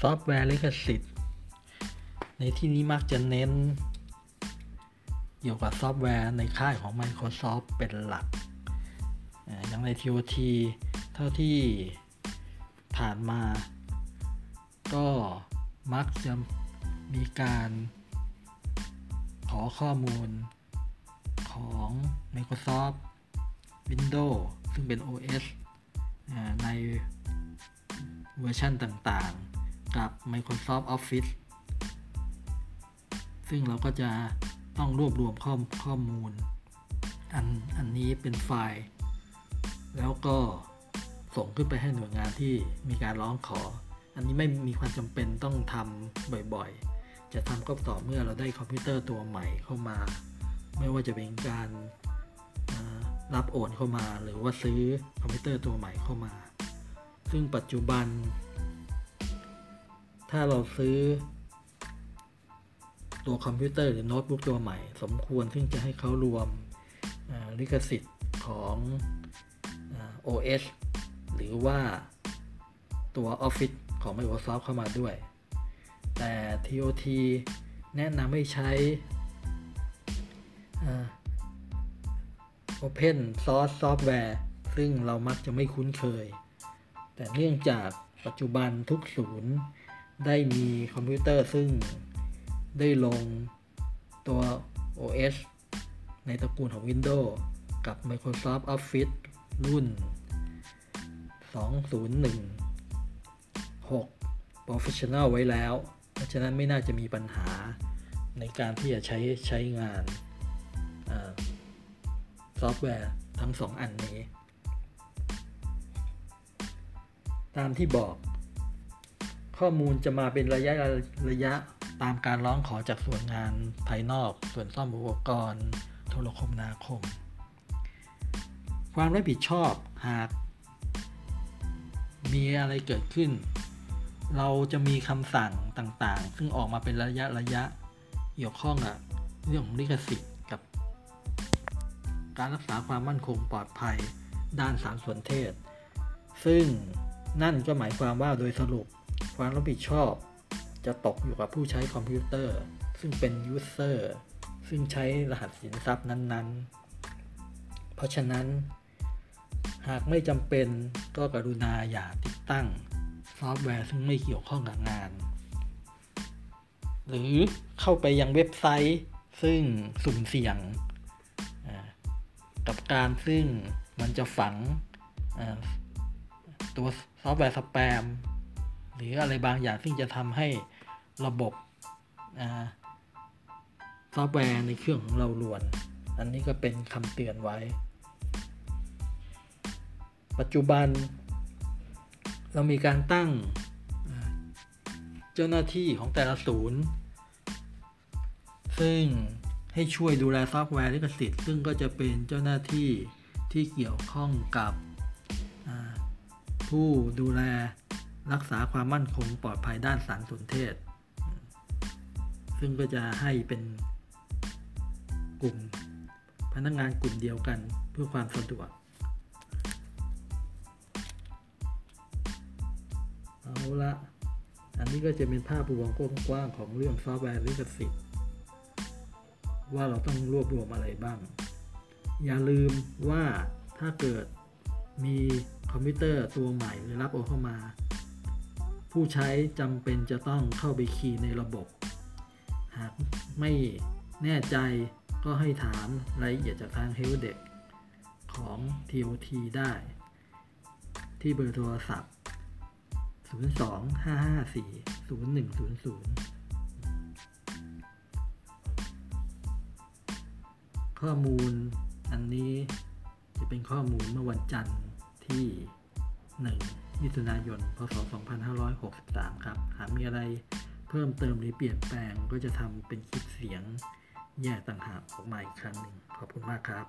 ซอฟต์แวร์ลิขสิทธิ์ ในที่นี้มักจะเน้น เกี่ยวกับซอฟต์แวร์ในค่ายของ Microsoft เป็นหลัก อย่างใน TOT เท่าที่ผ่านมา ก็มักจะมีการขอข้อมูลของ Microsoft Windows ซึ่งเป็น OS ในเวอร์ชันต่างๆ กับ Microsoft Office ซึ่งเราก็จะต้องรวบรวมข้อข้อมูล อันอันนี้เป็นไฟล์ แล้วก็ส่งขึ้นไปให้หน่วยงานที่มีการร้องขอ อันนี้ไม่มีความจำเป็นต้องทำบ่อยๆ จะทำก็ต่อเมื่อเราได้คอมพิวเตอร์ตัวใหม่เข้ามา ไม่ว่าจะเป็นการรับโอนเข้ามา หรือว่าซื้อคอมพิวเตอร์ตัวใหม่เข้ามา ซึ่งปัจจุบัน ถ้าเราซื้อ ตัวคอมพิวเตอร์หรือโน้ตบุ๊กตัวใหม่ สมควรซึ่งจะให้เขารวมลิขสิทธิ์ของ OS หรือว่าตัว Office ของ Microsoft เข้ามาด้วย แต่ TOT แนะนำให้ใช้ Open Source Software ซึ่งเรามักจะไม่คุ้นเคย แต่เนื่องจากปัจจุบันทุกศูนย์ ได้มีคอมพิวเตอร์ซึ่งได้ลงตัว OS ในตระกูลของ Windows กับ Microsoft Office รุ่น 2016 Professional ไว้แล้ว เพราะฉะนั้นไม่น่าจะมีปัญหาในการที่จะใช้ใช้งานซอฟต์แวร์ทั้งสองอันนี้ ตามที่บอก ข้อมูลจะมาเป็นระยะระยะตามการร้องขอจากส่วนงานภายนอก ส่วนซ่อมอุปกรณ์ โทรคมนาคม ความรับผิดชอบหาก มีอะไรเกิดขึ้น เราจะมีคำสั่งต่างๆ ซึ่งออกมาเป็นระยะระยะเกี่ยวข้องกับเรื่องของลิขสิทธิ์กับ การรักษาความมั่นคงปลอดภัยด้านสารสนเทศ ซึ่งนั่นก็หมายความว่าโดยสรุป ความรับผิดชอบ จะตกอยู่กับผู้ใช้คอมพิวเตอร์ ซึ่งเป็น user ซึ่งใช้รหัสสินทรัพย์นั้นๆ เพราะฉะนั้น หากไม่จำเป็นก็กรุณาอย่าติดตั้งซอฟต์แวร์ซึ่งไม่เกี่ยวข้องกับงาน หรือเข้าไปยังเว็บไซต์ซึ่งสุ่มเสี่ยงกับการซึ่งมันจะฝังตัวซอฟต์แวร์สแปม หรืออะไรบางอย่างซึ่งจะทำให้ระบบซอฟต์แวร์ในเครื่องของเรารวน อันนี้ก็เป็นคำเตือนไว้ ปัจจุบัน เรามีการตั้งเจ้าหน้าที่ของแต่ละศูนย์ ซึ่งให้ช่วยดูแลซอฟต์แวร์ลิขสิทธิ์ซึ่งก็จะเป็นเจ้าหน้าที่ที่เกี่ยวข้องกับผู้ดูแล รักษาความมั่นคงปลอดภัยด้านสารสนเทศ ซึ่งก็จะให้เป็นกลุ่มพนักงานกลุ่มเดียวกันเพื่อความสะดวกเอาละอันนี้ก็จะเป็นภาพรวมกว้างๆของเรื่องซอฟต์แวร์ลิขสิทธิ์ว่าเราต้องรวบรวมอะไรบ้าง อย่าลืมว่าถ้าเกิดมีคอมพิวเตอร์ตัวใหม่หรือรับโอนเข้ามา ผู้ใช้จำเป็นจะต้องเข้าไปคีย์ในระบบ หากไม่แน่ใจก็ให้ถามรายละเอียดจากทาง Help Desk ของ TOT ได้ ที่เบอร์โทรศัพท์ 025540100ข้อมูลอันนี้จะเป็นข้อมูลเมื่อวันจันทร์ที่ 1 มิถุนายน พศ 2563 ครับ หากมีอะไรเพิ่มเติมหรือเปลี่ยนแปลงก็จะทำเป็นคลิปเสียงแยกต่างหากออกมาอีกครั้งหนึ่งขอบคุณมากครับ